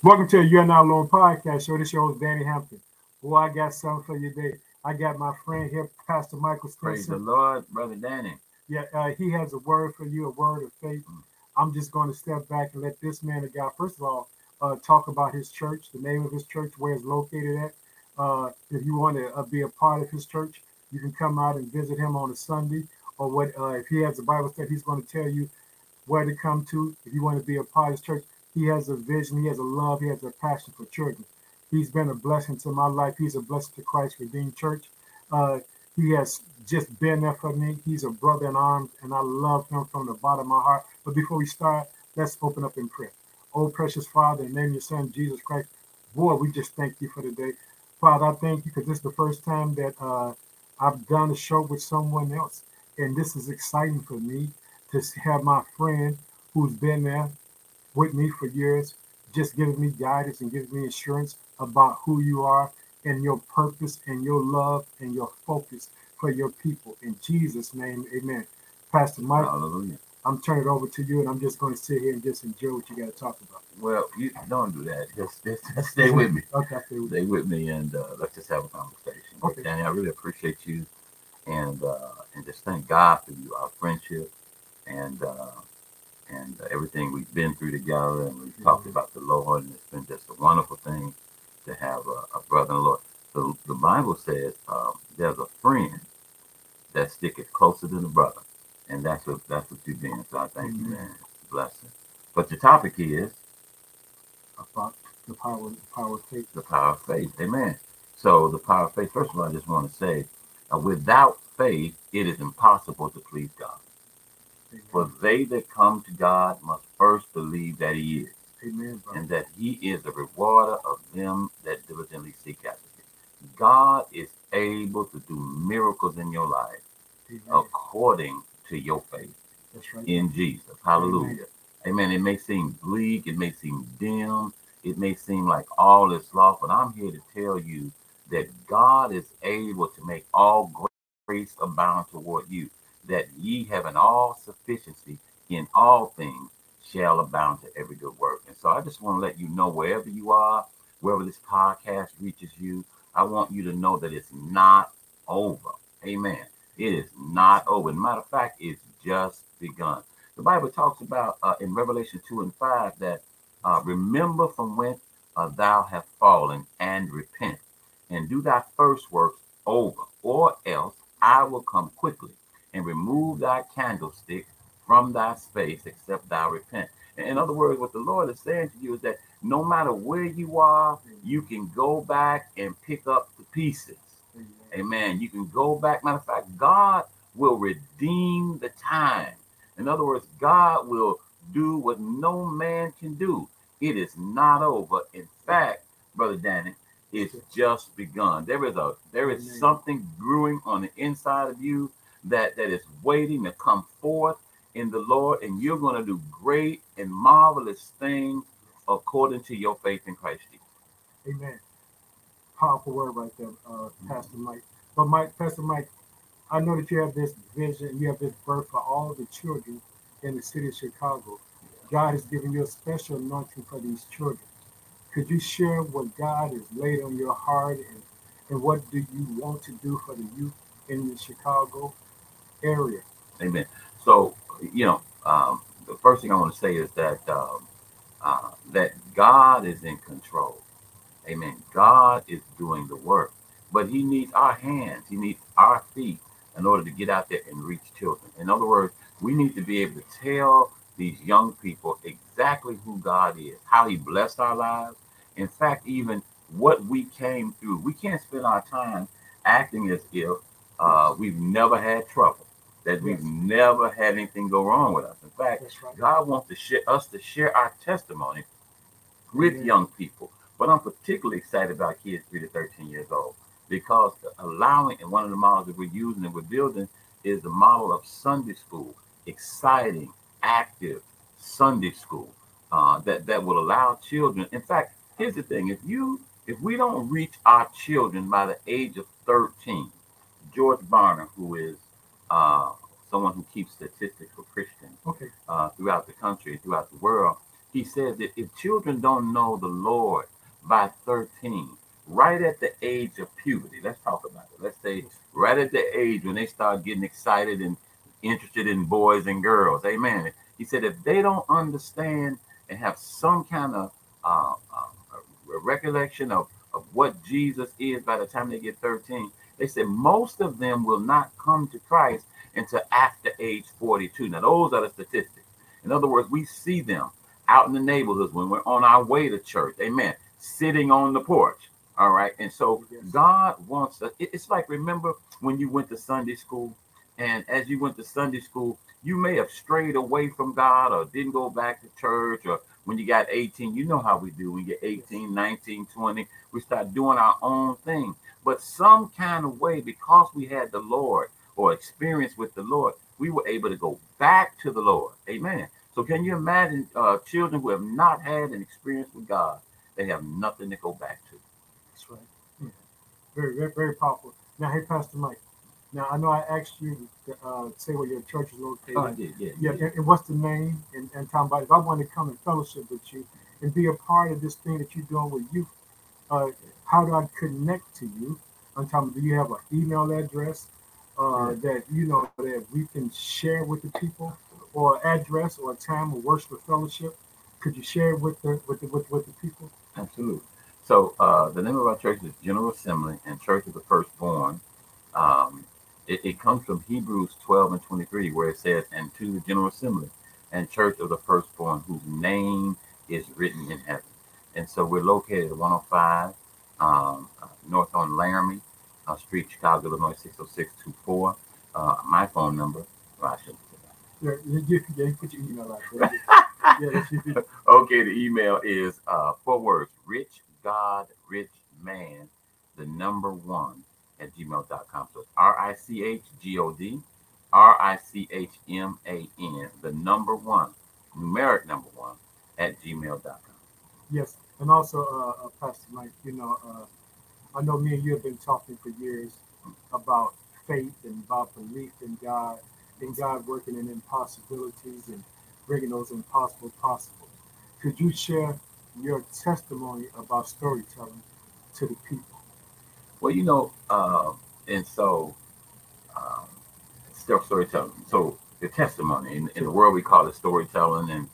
Welcome to the You're Not Alone podcast show. This your host, Danny Hampton. Boy, I got something for you today. I got my friend here, Pastor Michael Praise the Lord, Brother Danny. Yeah, uh, he has a word for you, a word of faith. I'm just going to step back and let this man of God, first of all, uh, talk about his church, the name of his church, where it's located at. Uh, if you want to uh, be a part of his church, you can come out and visit him on a Sunday, or what uh, if he has a Bible study, he's going to tell you where to come to. If you want to be a part of his church, he has a vision, he has a love, he has a passion for children. He's been a blessing to my life. He's a blessing to Christ Redeemed Church. Uh, he has just been there for me. He's a brother in arms, and I love him from the bottom of my heart. But before we start, let's open up in prayer. Oh, precious Father, in the name of your Son, Jesus Christ, boy, we just thank you for today. Father, I thank you because this is the first time that uh, I've done a show with someone else. And this is exciting for me to have my friend who's been there with me for years, just giving me guidance and giving me assurance about who you are and your purpose and your love and your focus for your people. In Jesus' name, amen. Pastor Mike, Hallelujah. I'm turning it over to you, and I'm just going to sit here and just enjoy what you got to talk about. Well, you don't do that. Just, just, just stay with me. Okay, I feel Stay with me, and uh, let's just have a conversation. Okay. Danny, I really appreciate you, and uh, and just thank God for you, our friendship, and uh, and uh, everything we've been through together, and we've talked Mhm. about the Lord, and it's been just a wonderful thing to have a, a brother in the Lord. The, the Bible says um, there's a friend that sticketh closer than a brother, and that's what that's what you've been. So I thank you, Amen. man. Blessing. But the topic is about the power, the power of faith. the power of faith. Amen. So the power of faith. First of all, I just want to say, uh, without faith, it is impossible to please God. For they that come to God must first believe that He is, Amen, and that He is the rewarder of them that diligently seek after Him. God is able to do miracles in your life Amen. according to your faith right. in Jesus. Hallelujah. Amen. It may seem bleak, it may seem dim, it may seem like all is lost, but I'm here to tell you that God is able to make all grace abound toward you, that ye having all sufficiency in all things shall abound to every good work. And so I just want to let you know wherever you are, wherever this podcast reaches you, I want you to know that it's not over. Amen. It is not over. Matter of fact, it's just begun. The Bible talks about uh, in Revelation 2 and 5 that uh, remember from whence uh, thou hast fallen and repent and do thy first works over, or else I will come quickly and remove thy candlestick from thy space except thou repent. In other words, what the Lord is saying to you is that no matter where you are, you can go back and pick up the pieces. Amen. You can go back. Matter of fact, God will redeem the time. In other words, God will do what no man can do. It is not over. In fact, Brother Danny, it's just begun. There is a there is something brewing on the inside of you that that is waiting to come forth in the Lord, and you're going to do great and marvelous things according to your faith in Christ Jesus. Amen. Powerful word right there, uh, Pastor Mike. But Mike, Pastor Mike, I know that you have this vision, you have this birth for all the children in the city of Chicago. God has given you a special anointing for these children. Could you share what God has laid on your heart and, and what do you want to do for the youth in the Chicago area? Amen. So, you know, um, the first thing I want to say is that um, uh, that God is in control. Amen. God is doing the work, but He needs our hands. He needs our feet in order to get out there and reach children. In other words, we need to be able to tell these young people exactly who God is, how He blessed our lives. In fact, even what we came through. We can't spend our time acting as if uh, we've never had trouble, that we've Yes. never had anything go wrong with us. In fact, right. God wants to share us to share our testimony with Amen. young people. But I'm particularly excited about kids three to 13 years old because allowing and one of the models that we're using and we're building is the model of Sunday school, exciting, active Sunday school uh, that that will allow children. In fact, here's the thing: if you if we don't reach our children by the age of 13, George Barna, who is uh, someone who keeps statistics for Christians Okay. uh, throughout the country, throughout the world, he says that if children don't know the Lord by 13, right at the age of puberty, let's talk about it. Let's say right at the age when they start getting excited and interested in boys and girls. Amen. He said if they don't understand and have some kind of uh, uh, recollection of, of what Jesus is by the time they get 13, they said most of them will not come to Christ until after age 42. Now, those are the statistics. In other words, we see them out in the neighborhoods when we're on our way to church. Amen. Sitting on the porch. All right. And so yes. God wants us. It's like remember when you went to Sunday school, and as you went to Sunday school, you may have strayed away from God or didn't go back to church or when you got 18, you know how we do. When you're 18, 19, 20, we start doing our own thing. But some kind of way, because we had the Lord or experience with the Lord, we were able to go back to the Lord. Amen. So can you imagine uh, children who have not had an experience with God? They have nothing to go back to. That's right. Yeah. Very, very, very powerful. Now, hey, Pastor Mike. Now I know I asked you to uh, say where your church is located. Oh, I did, yeah. Yeah, and, and, what's the name? And, and talking about if I want to come and fellowship with you and be a part of this thing that you're doing with youth, uh, how do I connect to you? I'm talking. Do you have an email address uh, that you know that we can share with the people, or address, or a time of worship or fellowship? Could you share with the with the with, with the people? Absolutely. So uh, the name of our church is General Assembly and Church of the Firstborn. Um, it, it, comes from Hebrews 12 and 23, where it says, And to the General Assembly and Church of the Firstborn, whose name is written in heaven. And so we're located at 105 um, North on Laramie uh, Street, Chicago, Illinois 60624. Uh, my phone number, well, I shouldn't yeah, you, yeah, you put your email out there. yeah, okay, the email is uh, four words rich God, rich man, the number one at gmail.com. So it's R I C H G O D, R I C H M A N, the number one, numeric number one at gmail.com. Yes. And also, uh, uh, Pastor Mike, you know, uh, I know me and you have been talking for years about faith and about belief in God and God working in impossibilities and bringing those impossible possible. Could you share your testimony about storytelling to the people? Well, you know, uh, and so um, still storytelling. So the testimony in, in, the world we call it storytelling, and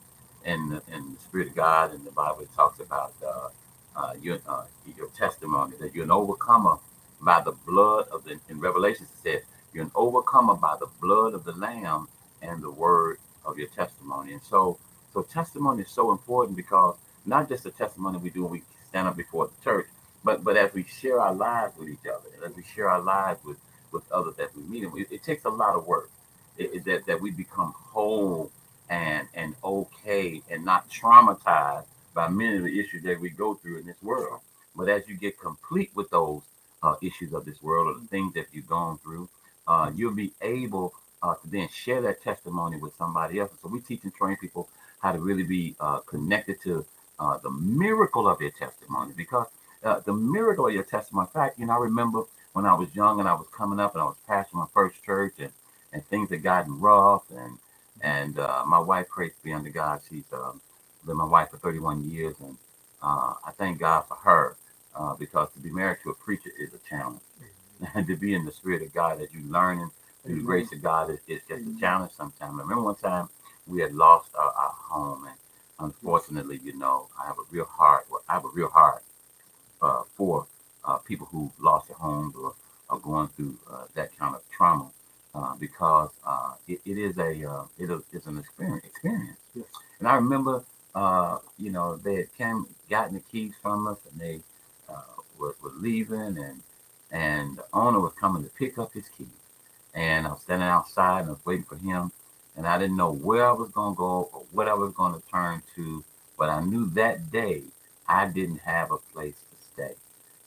and and the Spirit of God in the Bible talks about uh, uh, your uh, your testimony that you're an overcomer by the blood of the. In Revelation it says you're an overcomer by the blood of the Lamb and the word of your testimony. And so so testimony is so important because not just the testimony we do when we stand up before the church, but but as we share our lives with each other, as we share our lives with with others that we meet, and it, it takes a lot of work. It, it, that that we become whole and and okay and not traumatized by many of the issues that we go through in this world. But as you get complete with those uh, issues of this world or the things that you've gone through, uh, you'll be able uh, to then share that testimony with somebody else. So we teach and train people how to really be uh, connected to uh, the miracle of their testimony because uh, the miracle of your testimony. In fact, you know, I remember when I was young and I was coming up and I was pastoring my first church and, and things had gotten rough and and uh, my wife, praise be unto God, she's um, been my wife for 31 years and uh, I thank God for her uh, because to be married to a preacher is a challenge. And to be in the spirit of God as you learning through the grace of God is, is just a challenge sometimes. I remember one time we had lost our, our home and unfortunately, you know, I have a real heart. Well, I have a real heart uh, for uh, people who lost their homes or are going through uh, that kind of trauma uh, because uh, it, it is a uh, it is an experience. experience. Yes. And I remember, you know, they had came gotten the keys from us and they were, were leaving and and the owner was coming to pick up his keys. And I was standing outside and I was waiting for him. And I didn't know where I was going to go or what I was going to turn to. But I knew that day I didn't have a place to stay.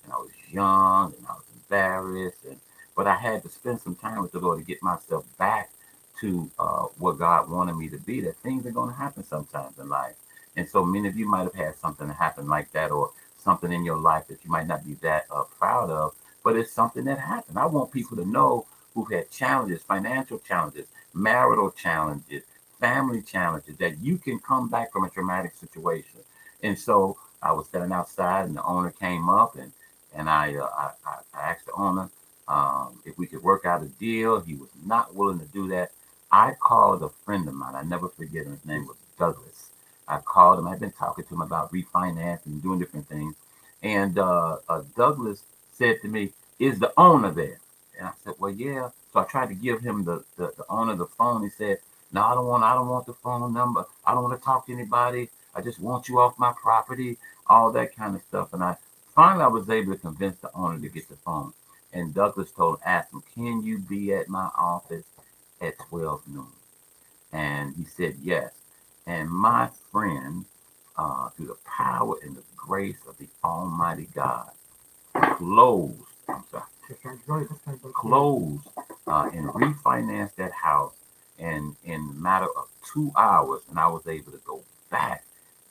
And I was young and I was embarrassed. And but I had to spend some time with the Lord to get myself back to uh, what God wanted me to be. That things are going to happen sometimes in life. And so many of you might have had something happen like that or something in your life that you might not be that uh, proud of, but it's something that happened. I want people to know who've had challenges, financial challenges, marital challenges, family challenges, that you can come back from a traumatic situation. And so I was standing outside, and the owner came up, and and I uh, I, I asked the owner um, if we could work out a deal. He was not willing to do that. I called a friend of mine. I never forget him. His name was Douglas. I called him. I've been talking to him about refinancing and doing different things. And uh, uh, Douglas said to me, "Is the owner there?" And I said, "Well, yeah." So I tried to give him the the, the owner the phone. He said, "No, I don't want. I don't want the phone number. I don't want to talk to anybody. I just want you off my property. All that kind of stuff." And I finally I was able to convince the owner to get the phone. And Douglas told, asked him, "Can you be at my office at 12 noon?" And he said yes. And my friend, uh, through the power and the grace of the Almighty God, closed. I'm sorry closed uh, and refinanced that house and in a matter of two hours and i was able to go back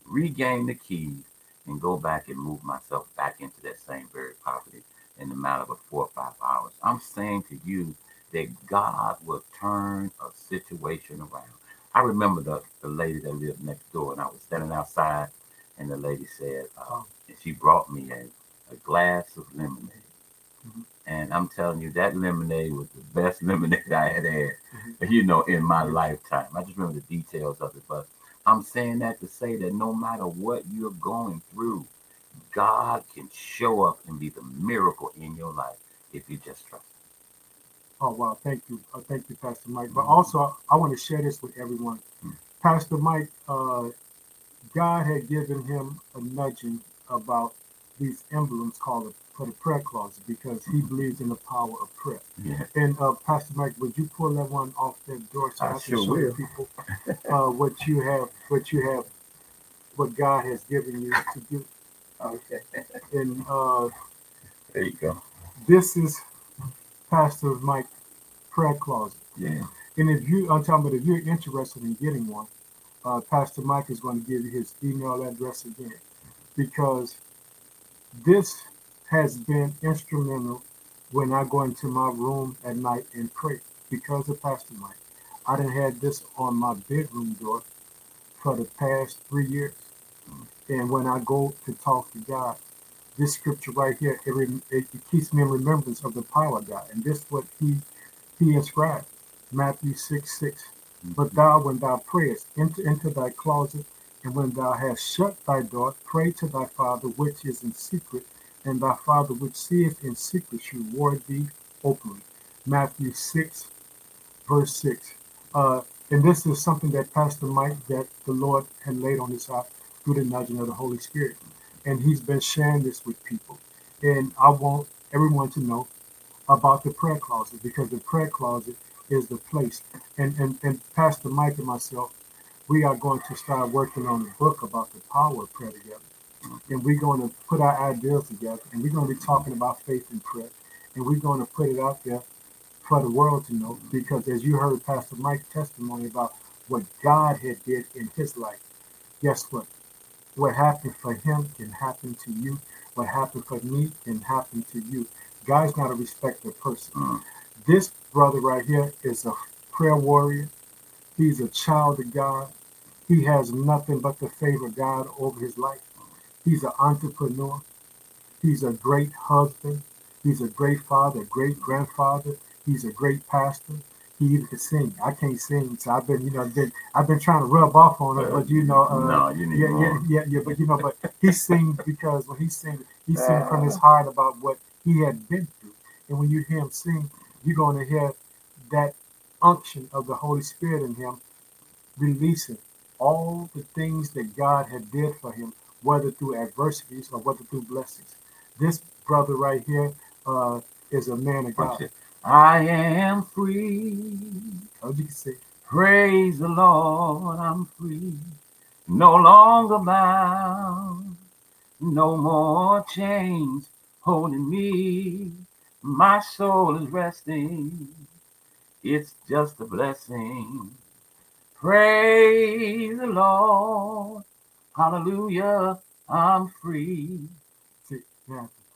regain the keys and go back and move myself back into that same very property in a matter of four or five hours i'm saying to you that god will turn a situation around i remember the, the lady that lived next door and i was standing outside and the lady said uh, and she brought me a, a glass of lemonade mm-hmm. And I'm telling you, that lemonade was the best lemonade I had had, mm-hmm. you know, in my lifetime. I just remember the details of it. But I'm saying that to say that no matter what you're going through, God can show up and be the miracle in your life if you just trust Him. Oh wow, thank you, uh, thank you, Pastor Mike. But also, I want to share this with everyone. Mm-hmm. Pastor Mike, uh, God had given him a nudging about these emblems called for the prayer closet because he believes in the power of prayer. Yeah. And uh, Pastor Mike, would you pull that one off that door so I, I can show will. people uh, what you have, what you have, what God has given you to do? Okay. And uh, there you go. This is Pastor Mike prayer closet. Yeah. And if you, I'm talking about if you're interested in getting one, uh, Pastor Mike is going to give you his email address again because this has been instrumental when I go into my room at night and pray because of Pastor Mike. I done had this on my bedroom door for the past three years. And when I go to talk to God, this scripture right here, it, it, it keeps me in remembrance of the power of God. And this is what he he inscribed. Matthew 6 6. But thou, when thou prayest, enter into thy closet, and when thou hast shut thy door, pray to thy Father which is in secret, and thy Father which seeth in secret shall reward thee openly. Matthew 6, verse 6. Uh, and this is something that Pastor Mike, that the Lord had laid on his heart through the nudging of the Holy Spirit. And he's been sharing this with people. And I want everyone to know about the prayer closet because the prayer closet is the place. And, and, and Pastor Mike and myself, we are going to start working on a book about the power of prayer together and we're going to put our ideas together and we're going to be talking about faith and prayer and we're going to put it out there for the world to know because as you heard pastor mike's testimony about what god had did in his life guess what what happened for him can happen to you what happened for me can happen to you god's not a respecter person mm. this brother right here is a prayer warrior he's a child of god he has nothing but the favor of god over his life He's an entrepreneur. He's a great husband. He's a great father, great grandfather. He's a great pastor. He even can sing. I can't sing, so I've been, you know, been I've been trying to rub off on it, but you know, uh, no, you need yeah, more. yeah, yeah, yeah, but you know, but he sings because when he sings, he sings from his heart about what he had been through, and when you hear him sing, you're going to hear that unction of the Holy Spirit in him, releasing all the things that God had did for him whether through adversities or whether through blessings. This brother right here uh, is a man of God. I am free. You say? Praise the Lord, I'm free. No longer bound. No more chains holding me. My soul is resting. It's just a blessing. Praise the Lord. Hallelujah, I'm free.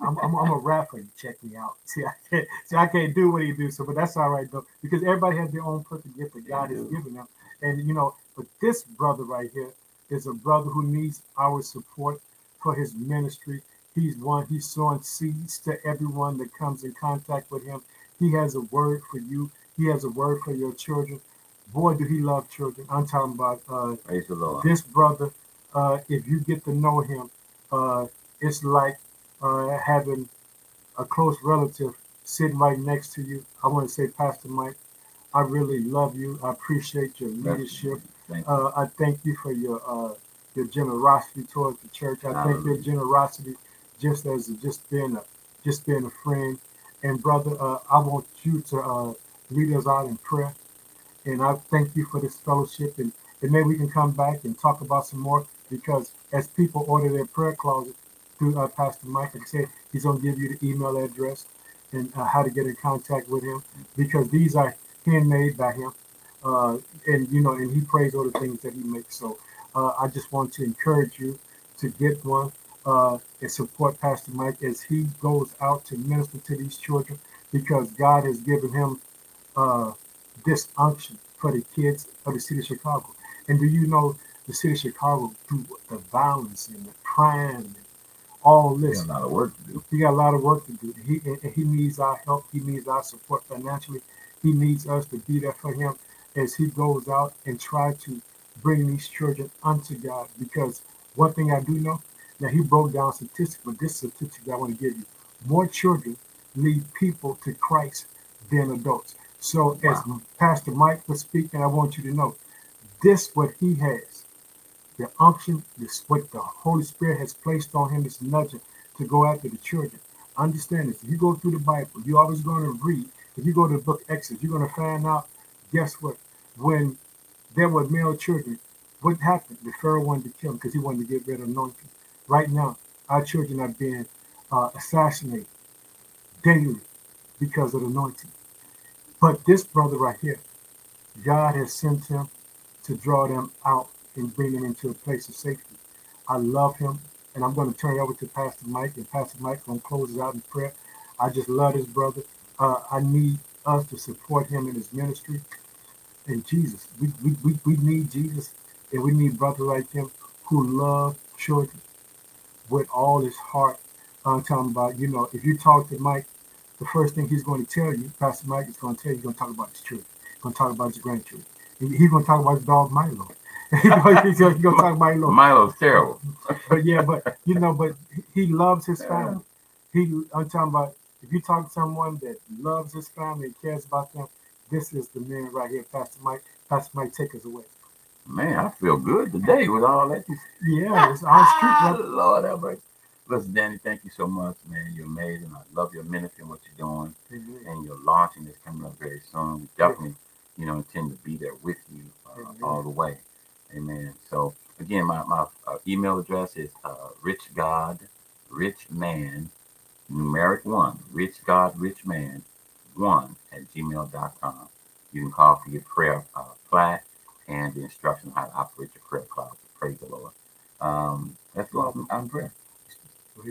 I'm, I'm, I'm a rapper. Check me out. See, I can't, see, I can't do what he do. So, but that's all right though, because everybody has their own perfect gift that God has given them, and you know, but this brother right here is a brother who needs our support for his ministry. He's one, he's sowing seeds to everyone that comes in contact with him. He has a word for you, he has a word for your children. Boy, do he love children. I'm talking about uh, Praise the Lord. this brother. Uh, if you get to know him, uh, it's like uh, having a close relative sitting right next to you. I want to say, Pastor Mike, I really love you. I appreciate your leadership. Thank you. Uh, I thank you for your uh, your generosity towards the church. I thank your generosity just as just being a just being a friend. And brother, uh, I want you to uh, lead us out in prayer. And I thank you for this fellowship. And, and maybe we can come back and talk about some more because as people order their prayer closet through uh, Pastor Mike, like I said, he's going to give you the email address and uh, how to get in contact with him because these are handmade by him. Uh, and, you know, and he prays all the things that he makes. So uh, I just want to encourage you to get one uh, and support Pastor Mike as he goes out to minister to these children because God has given him uh, this unction for the kids of the city of Chicago. And do you know the city of Chicago, through the violence and the crime and all this, have a lot of work to do. he got a lot of work to do. He he needs our help. He needs our support financially. He needs us to be there for him as he goes out and try to bring these children unto God. Because one thing I do know, now he broke down statistics, but this statistic I want to give you: more children lead people to Christ than adults. So as Pastor Mike was speaking, I want you to know this what he has. The unction, this what the Holy Spirit has placed on him, is nudging to go after the children. Understand this. If you go through the Bible, you're always going to read. If you go to the book Exodus, you're going to find out, guess what? When there were male children, what happened? The Pharaoh wanted to kill them because he wanted to get rid of anointing. Right now, our children are being uh, assassinated daily because of the anointing. But this brother right here, God has sent him to draw them out and bring them into a place of safety. I love him, and I'm going to turn it over to Pastor Mike, and Pastor Mike going to close us out in prayer. I just love this brother. Uh, I need us to support him in his ministry. And Jesus, we, we, we, we need Jesus, and we need brothers like him who love children with all his heart. I'm talking about, you know, if you talk to Mike, the first thing he's going to tell you, Pastor Mike is going to tell you, he's going to talk about his children. He's going to talk about his grandchildren. He- He's going to talk about his dog Milo. going he's going to talk about Milo. Milo's terrible. But yeah, but you know, but he loves his family. He, I'm talking about if you talk to someone that loves his family and cares about them, this is the man right here, Pastor Mike. Pastor Mike, take us away. Man, I feel good today with all that. Yeah, it's our street. Lord have mercy. Listen, Danny, thank you so much, man. You're amazing. I love your ministry and what you're doing. Amen. And your launching is coming up very soon. We definitely, you know, intend to be there with you uh, all the way. Amen. So, again, my, my uh, email address is uh, rich God, rich man, numeric one, rich God, rich man, one at gmail.com. You can call for your prayer uh, plaque and the instruction on how to operate your prayer closet. Praise the Lord. Um, let's go out in prayer.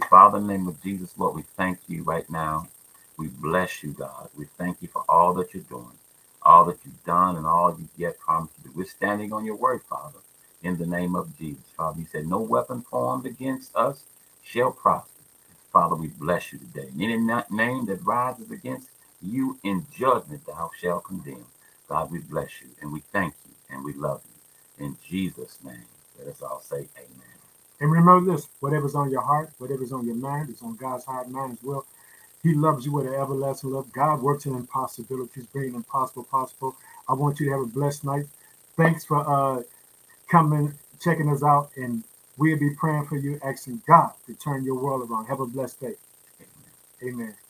Father, in the name of Jesus, Lord, we thank you right now. We bless you, God. We thank you for all that you're doing, all that you've done, and all you've yet promised to do. We're standing on your word, Father, in the name of Jesus. Father, you said, No weapon formed against us shall prosper. Father, we bless you today. Any name that rises against you in judgment, thou shalt condemn. God, we bless you and we thank you and we love you. In Jesus' name, let us all say amen. And remember this whatever's on your heart, whatever's on your mind, is on God's heart and mind as well. He loves you with an everlasting love. God works in impossibilities, bringing impossible possible. I want you to have a blessed night. Thanks for uh, coming, checking us out, and we'll be praying for you, asking God to turn your world around. Have a blessed day. Amen. Amen.